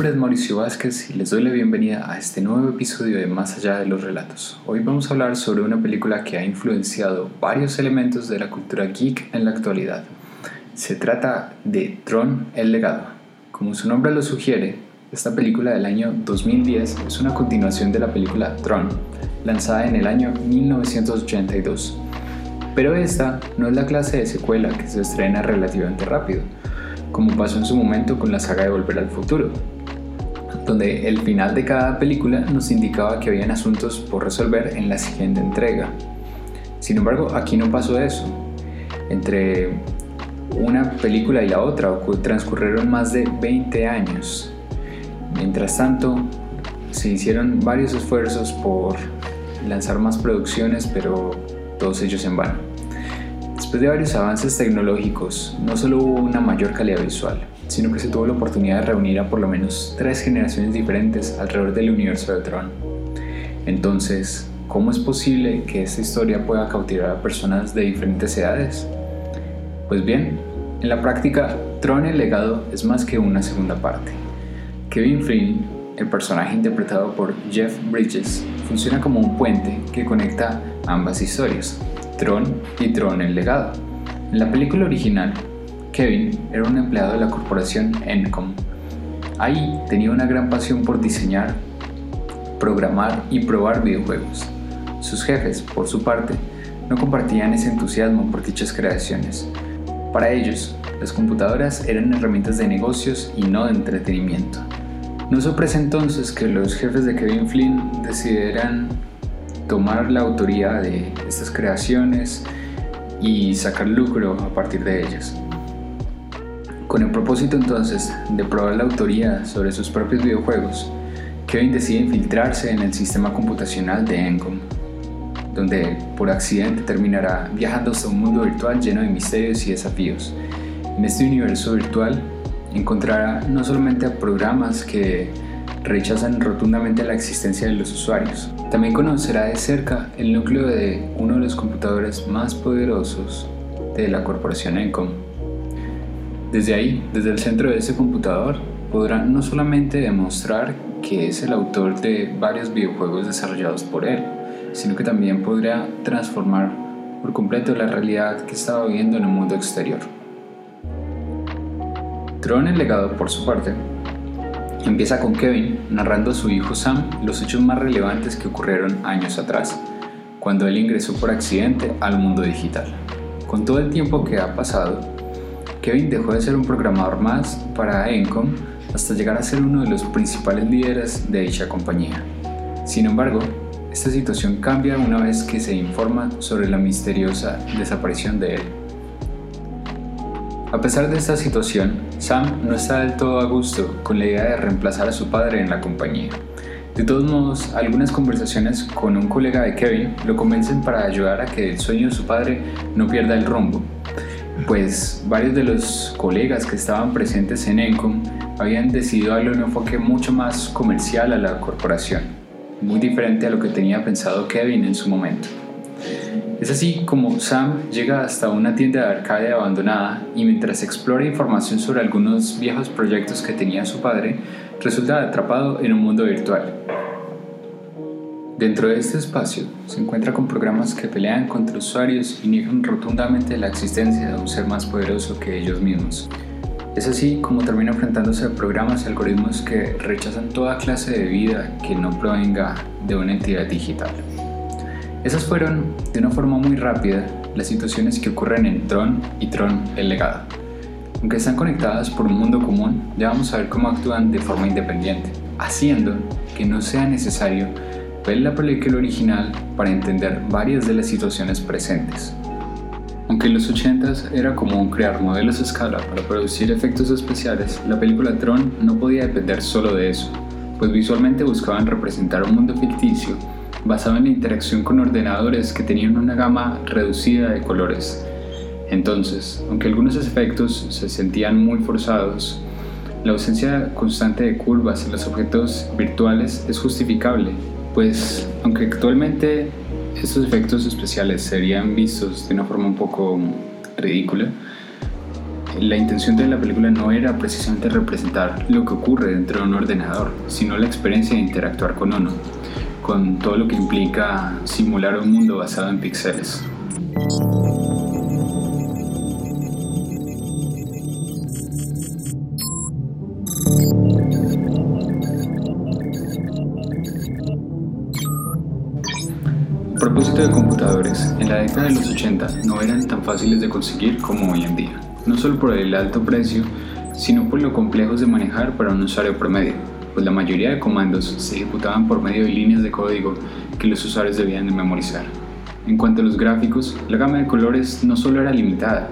nombre es Mauricio Vázquez y les doy la bienvenida a este nuevo episodio de Más allá de los relatos. Hoy vamos a hablar sobre una película que ha influenciado varios elementos de la cultura geek en la actualidad. Se trata de Tron el legado. Como su nombre lo sugiere, esta película del año 2010 es una continuación de la película Tron, lanzada en el año 1982. Pero esta no es la clase de secuela que se estrena relativamente rápido como pasó en su momento con la saga de Volver al Futuro, donde el final de cada película nos indicaba que habían asuntos por resolver en la siguiente entrega. Sin embargo, aquí no pasó eso. Entre una película y la otra transcurrieron más de 20 años. Mientras tanto, se hicieron varios esfuerzos por lanzar más producciones, pero todos ellos en vano. Después de varios avances tecnológicos, no solo hubo una mayor calidad visual, sino que se tuvo la oportunidad de reunir a por lo menos tres generaciones diferentes alrededor del universo de Tron. Entonces, ¿cómo es posible que esta historia pueda cautivar a personas de diferentes edades? Pues bien, en la práctica, Tron el legado es más que una segunda parte. Kevin Flynn, el personaje interpretado por Jeff Bridges, funciona como un puente que conecta ambas historias. Tron y Tron el legado. En la película original, Kevin era un empleado de la corporación Encom. Ahí tenía una gran pasión por diseñar, programar y probar videojuegos. Sus jefes, por su parte, no compartían ese entusiasmo por dichas creaciones. Para ellos, las computadoras eran herramientas de negocios y no de entretenimiento. No sorpresa entonces que los jefes de Kevin Flynn decidieran tomar la autoría de estas creaciones y sacar lucro a partir de ellas. Con el propósito entonces de probar la autoría sobre sus propios videojuegos, Kevin decide infiltrarse en el sistema computacional de Encom, donde por accidente terminará viajando hasta un mundo virtual lleno de misterios y desafíos. En este universo virtual encontrará no solamente a programas que rechazan rotundamente la existencia de los usuarios. También conocerá de cerca el núcleo de uno de los computadores más poderosos de la corporación Encom. Desde ahí, desde el centro de ese computador, podrá no solamente demostrar que es el autor de varios videojuegos desarrollados por él, sino que también podrá transformar por completo la realidad que estaba viviendo en el mundo exterior. Tron el legado, por su parte, Empieza con Kevin narrando a su hijo Sam los hechos más relevantes que ocurrieron años atrás, cuando él ingresó por accidente al mundo digital. Con todo el tiempo que ha pasado, Kevin dejó de ser un programador más para Encom hasta llegar a ser uno de los principales líderes de dicha compañía. Sin embargo, esta situación cambia una vez que se informa sobre la misteriosa desaparición de él. A pesar de esta situación, Sam no está del todo a gusto con la idea de reemplazar a su padre en la compañía. De todos modos, algunas conversaciones con un colega de Kevin lo convencen para ayudar a que el sueño de su padre no pierda el rumbo, pues varios de los colegas que estaban presentes en Encom habían decidido darle un enfoque mucho más comercial a la corporación, muy diferente a lo que tenía pensado Kevin en su momento. Es así como Sam llega hasta una tienda de arcade abandonada y mientras explora información sobre algunos viejos proyectos que tenía su padre, resulta atrapado en un mundo virtual. Dentro de este espacio se encuentra con programas que pelean contra usuarios y niegan rotundamente la existencia de un ser más poderoso que ellos mismos. Es así como termina enfrentándose a programas y algoritmos que rechazan toda clase de vida que no provenga de una entidad digital. Esas fueron, de una forma muy rápida, las situaciones que ocurren en Tron y Tron el legado. Aunque están conectadas por un mundo común, ya vamos a ver cómo actúan de forma independiente, haciendo que no sea necesario ver la película original para entender varias de las situaciones presentes. Aunque en los 80s era común crear modelos a escala para producir efectos especiales, la película Tron no podía depender solo de eso, pues visualmente buscaban representar un mundo ficticio basado en la interacción con ordenadores que tenían una gama reducida de colores. Entonces, aunque algunos efectos se sentían muy forzados, la ausencia constante de curvas en los objetos virtuales es justificable, pues aunque actualmente estos efectos especiales serían vistos de una forma un poco ridícula, la intención de la película no era precisamente representar lo que ocurre dentro de un ordenador, sino la experiencia de interactuar con uno, con todo lo que implica simular un mundo basado en píxeles. Propósito de computadores, en la década de los 80 no eran tan fáciles de conseguir como hoy en día, no solo por el alto precio, sino por lo complejos de manejar para un usuario promedio, pues la mayoría de comandos se ejecutaban por medio de líneas de código que los usuarios debían de memorizar. En cuanto a los gráficos, la gama de colores no solo era limitada,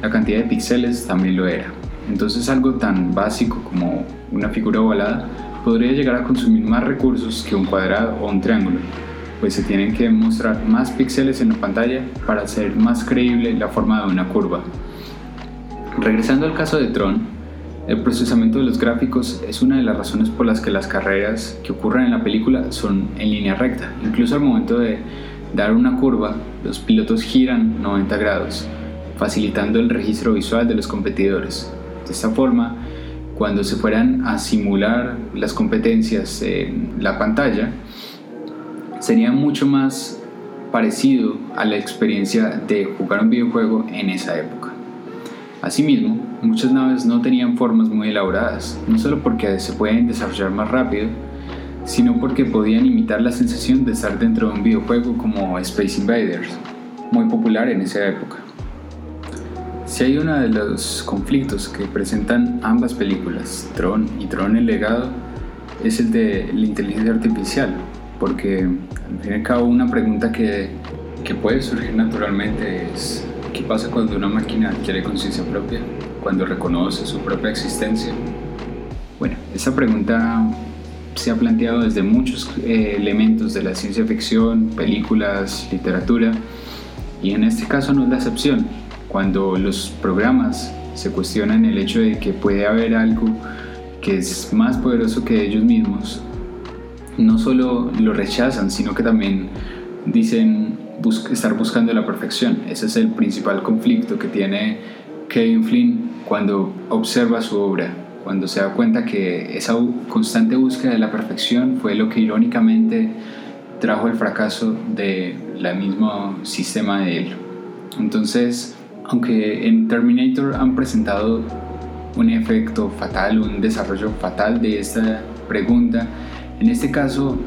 la cantidad de píxeles también lo era. Entonces algo tan básico como una figura ovalada podría llegar a consumir más recursos que un cuadrado o un triángulo, pues se tienen que mostrar más píxeles en la pantalla para hacer más creíble la forma de una curva. Regresando al caso de Tron, el procesamiento de los gráficos es una de las razones por las que las carreras que ocurren en la película son en línea recta. Incluso al momento de dar una curva, los pilotos giran 90 grados, facilitando el registro visual de los competidores. De esta forma, cuando se fueran a simular las competencias en la pantalla, sería mucho más parecido a la experiencia de jugar un videojuego en esa época. Asimismo, muchas naves no tenían formas muy elaboradas, no solo porque se pueden desarrollar más rápido, sino porque podían imitar la sensación de estar dentro de un videojuego como Space Invaders, muy popular en esa época. Si hay uno de los conflictos que presentan ambas películas, Tron y Tron el legado, es el de la inteligencia artificial, porque al fin y al cabo una pregunta que, que puede surgir naturalmente es ¿qué pasa cuando una máquina adquiere conciencia propia? Cuando reconoce su propia existencia. Bueno, esa pregunta se ha planteado desde muchos eh, elementos de la ciencia ficción, películas, literatura, y en este caso no es la excepción. Cuando los programas se cuestionan el hecho de que puede haber algo que es más poderoso que ellos mismos, no solo lo rechazan, sino que también dicen estar buscando la perfección. Ese es el principal conflicto que tiene Kevin Flynn cuando observa su obra, cuando se da cuenta que esa constante búsqueda de la perfección fue lo que irónicamente trajo el fracaso del mismo sistema de él. Entonces, aunque en Terminator han presentado un efecto fatal, un desarrollo fatal de esta pregunta, en este caso,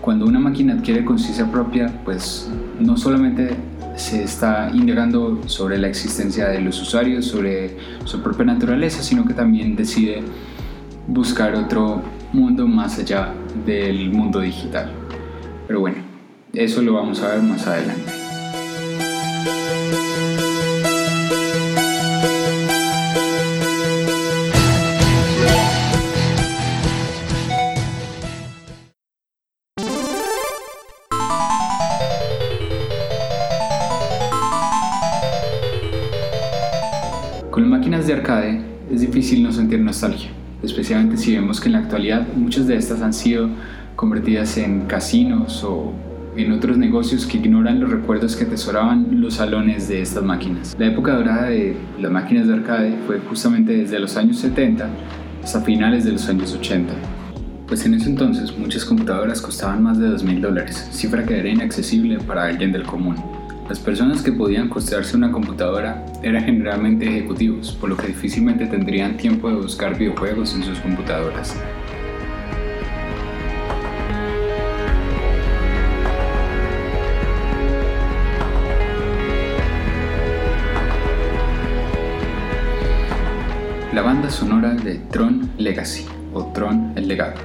cuando una máquina adquiere conciencia propia, pues no solamente se está indagando sobre la existencia de los usuarios, sobre su propia naturaleza, sino que también decide buscar otro mundo más allá del mundo digital. Pero bueno, eso lo vamos a ver más adelante. De arcade es difícil no sentir nostalgia, especialmente si vemos que en la actualidad muchas de estas han sido convertidas en casinos o en otros negocios que ignoran los recuerdos que atesoraban los salones de estas máquinas. La época dorada de las máquinas de arcade fue justamente desde los años 70 hasta finales de los años 80. Pues en ese entonces muchas computadoras costaban más de 2.000 dólares, cifra que era inaccesible para alguien del común. Las personas que podían costearse una computadora eran generalmente ejecutivos, por lo que difícilmente tendrían tiempo de buscar videojuegos en sus computadoras. La banda sonora de Tron Legacy o Tron el legado.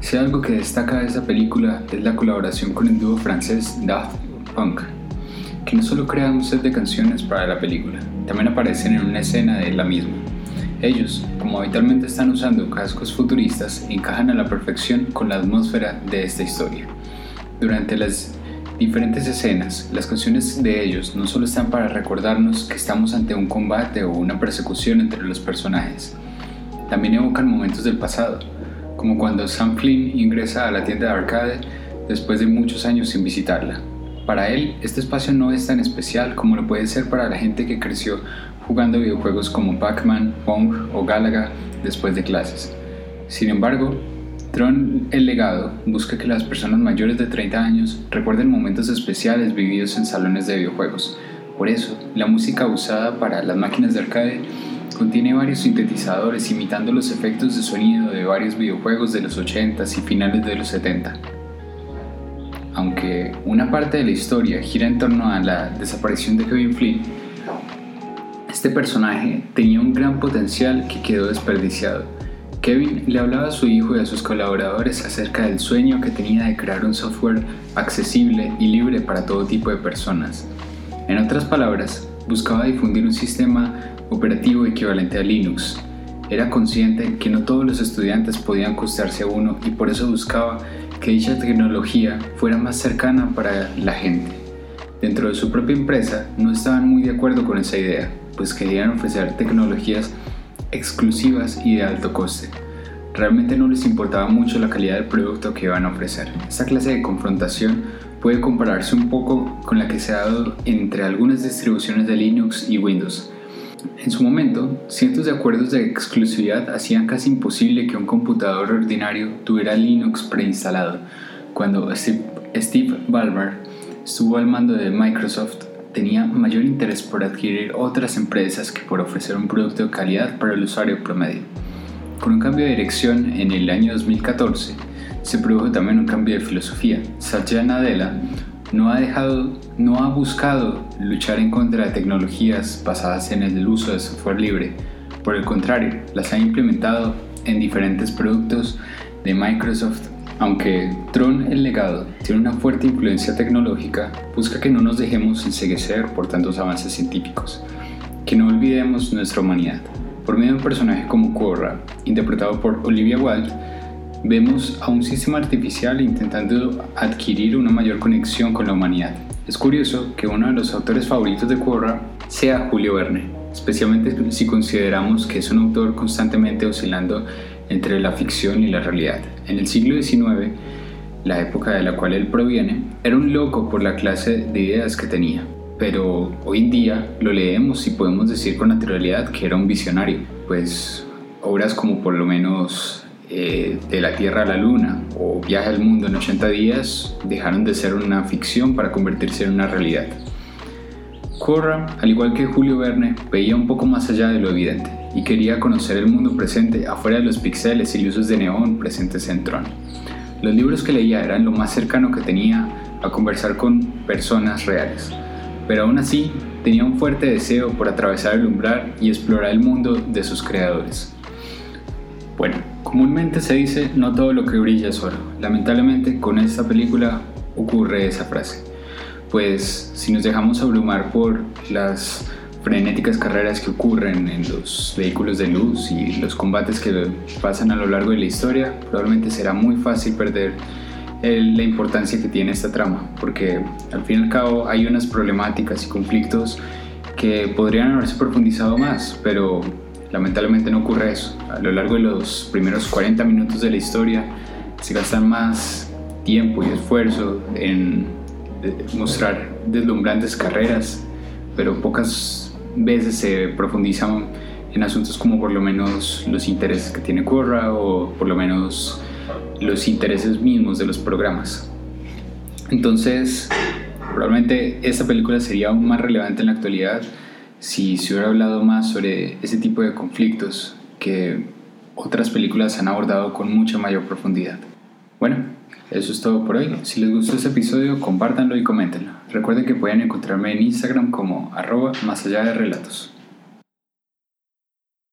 Si algo que destaca de esta película es la colaboración con el dúo francés Daft Punk, que no solo crean un set de canciones para la película, también aparecen en una escena de la misma. Ellos, como habitualmente están usando cascos futuristas, encajan a la perfección con la atmósfera de esta historia. Durante las diferentes escenas, las canciones de ellos no solo están para recordarnos que estamos ante un combate o una persecución entre los personajes, también evocan momentos del pasado, como cuando Sam Flynn ingresa a la tienda de arcade después de muchos años sin visitarla. Para él, este espacio no es tan especial como lo puede ser para la gente que creció jugando videojuegos como Pac-Man, Pong o Galaga después de clases. Sin embargo, Tron el legado busca que las personas mayores de 30 años recuerden momentos especiales vividos en salones de videojuegos. Por eso, la música usada para las máquinas de arcade contiene varios sintetizadores imitando los efectos de sonido de varios videojuegos de los 80s y finales de los 70. Aunque una parte de la historia gira en torno a la desaparición de Kevin Flynn, este personaje tenía un gran potencial que quedó desperdiciado Kevin le hablaba a su hijo y a sus colaboradores acerca del sueño que tenía de crear un software accesible y libre para todo tipo de personas. En otras palabras, buscaba difundir un sistema operativo equivalente a Linux. Era consciente que no todos los estudiantes podían costarse a uno y por eso buscaba que dicha tecnología fuera más cercana para la gente. Dentro de su propia empresa no estaban muy de acuerdo con esa idea, pues querían ofrecer tecnologías exclusivas y de alto coste. Realmente no les importaba mucho la calidad del producto que iban a ofrecer. Esta clase de confrontación puede compararse un poco con la que se ha dado entre algunas distribuciones de Linux y Windows. En su momento, cientos de acuerdos de exclusividad hacían casi imposible que un computador ordinario tuviera Linux preinstalado. Cuando Steve Ballmer estuvo al mando de Microsoft, tenía mayor interés por adquirir otras empresas que por ofrecer un producto de calidad para el usuario promedio. Con un cambio de dirección en el año 2014, se produjo también un cambio de filosofía. Satya Nadella no ha, dejado, no ha buscado luchar en contra de tecnologías basadas en el uso de software libre. Por el contrario, las ha implementado en diferentes productos de Microsoft aunque Tron el legado tiene una fuerte influencia tecnológica, busca que no nos dejemos enseguecer por tantos avances científicos, que no olvidemos nuestra humanidad. Por medio de un personaje como Korra, interpretado por Olivia Wilde, vemos a un sistema artificial intentando adquirir una mayor conexión con la humanidad. Es curioso que uno de los autores favoritos de Korra sea Julio Verne, especialmente si consideramos que es un autor constantemente oscilando entre la ficción y la realidad. En el siglo XIX, la época de la cual él proviene, era un loco por la clase de ideas que tenía, pero hoy en día lo leemos y podemos decir con naturalidad que era un visionario, pues obras como por lo menos eh, De la Tierra a la Luna o Viaje al Mundo en 80 días dejaron de ser una ficción para convertirse en una realidad. Corra, al igual que Julio Verne, veía un poco más allá de lo evidente y quería conocer el mundo presente afuera de los píxeles y luces de neón presentes en Tron. Los libros que leía eran lo más cercano que tenía a conversar con personas reales, pero aún así tenía un fuerte deseo por atravesar el umbral y explorar el mundo de sus creadores. Bueno, comúnmente se dice no todo lo que brilla es oro. Lamentablemente con esta película ocurre esa frase. Pues si nos dejamos abrumar por las frenéticas carreras que ocurren en los vehículos de luz y los combates que pasan a lo largo de la historia, probablemente será muy fácil perder la importancia que tiene esta trama, porque al fin y al cabo hay unas problemáticas y conflictos que podrían haberse profundizado más, pero lamentablemente no ocurre eso. A lo largo de los primeros 40 minutos de la historia se gastan más tiempo y esfuerzo en mostrar deslumbrantes carreras, pero pocas veces se profundizan en asuntos como por lo menos los intereses que tiene Corra o por lo menos los intereses mismos de los programas. Entonces, probablemente esta película sería aún más relevante en la actualidad si se hubiera hablado más sobre ese tipo de conflictos que otras películas han abordado con mucha mayor profundidad. Bueno, eso es todo por hoy. Si les gustó este episodio, compártanlo y coméntenlo. Recuerden que pueden encontrarme en Instagram como arroba más allá de relatos.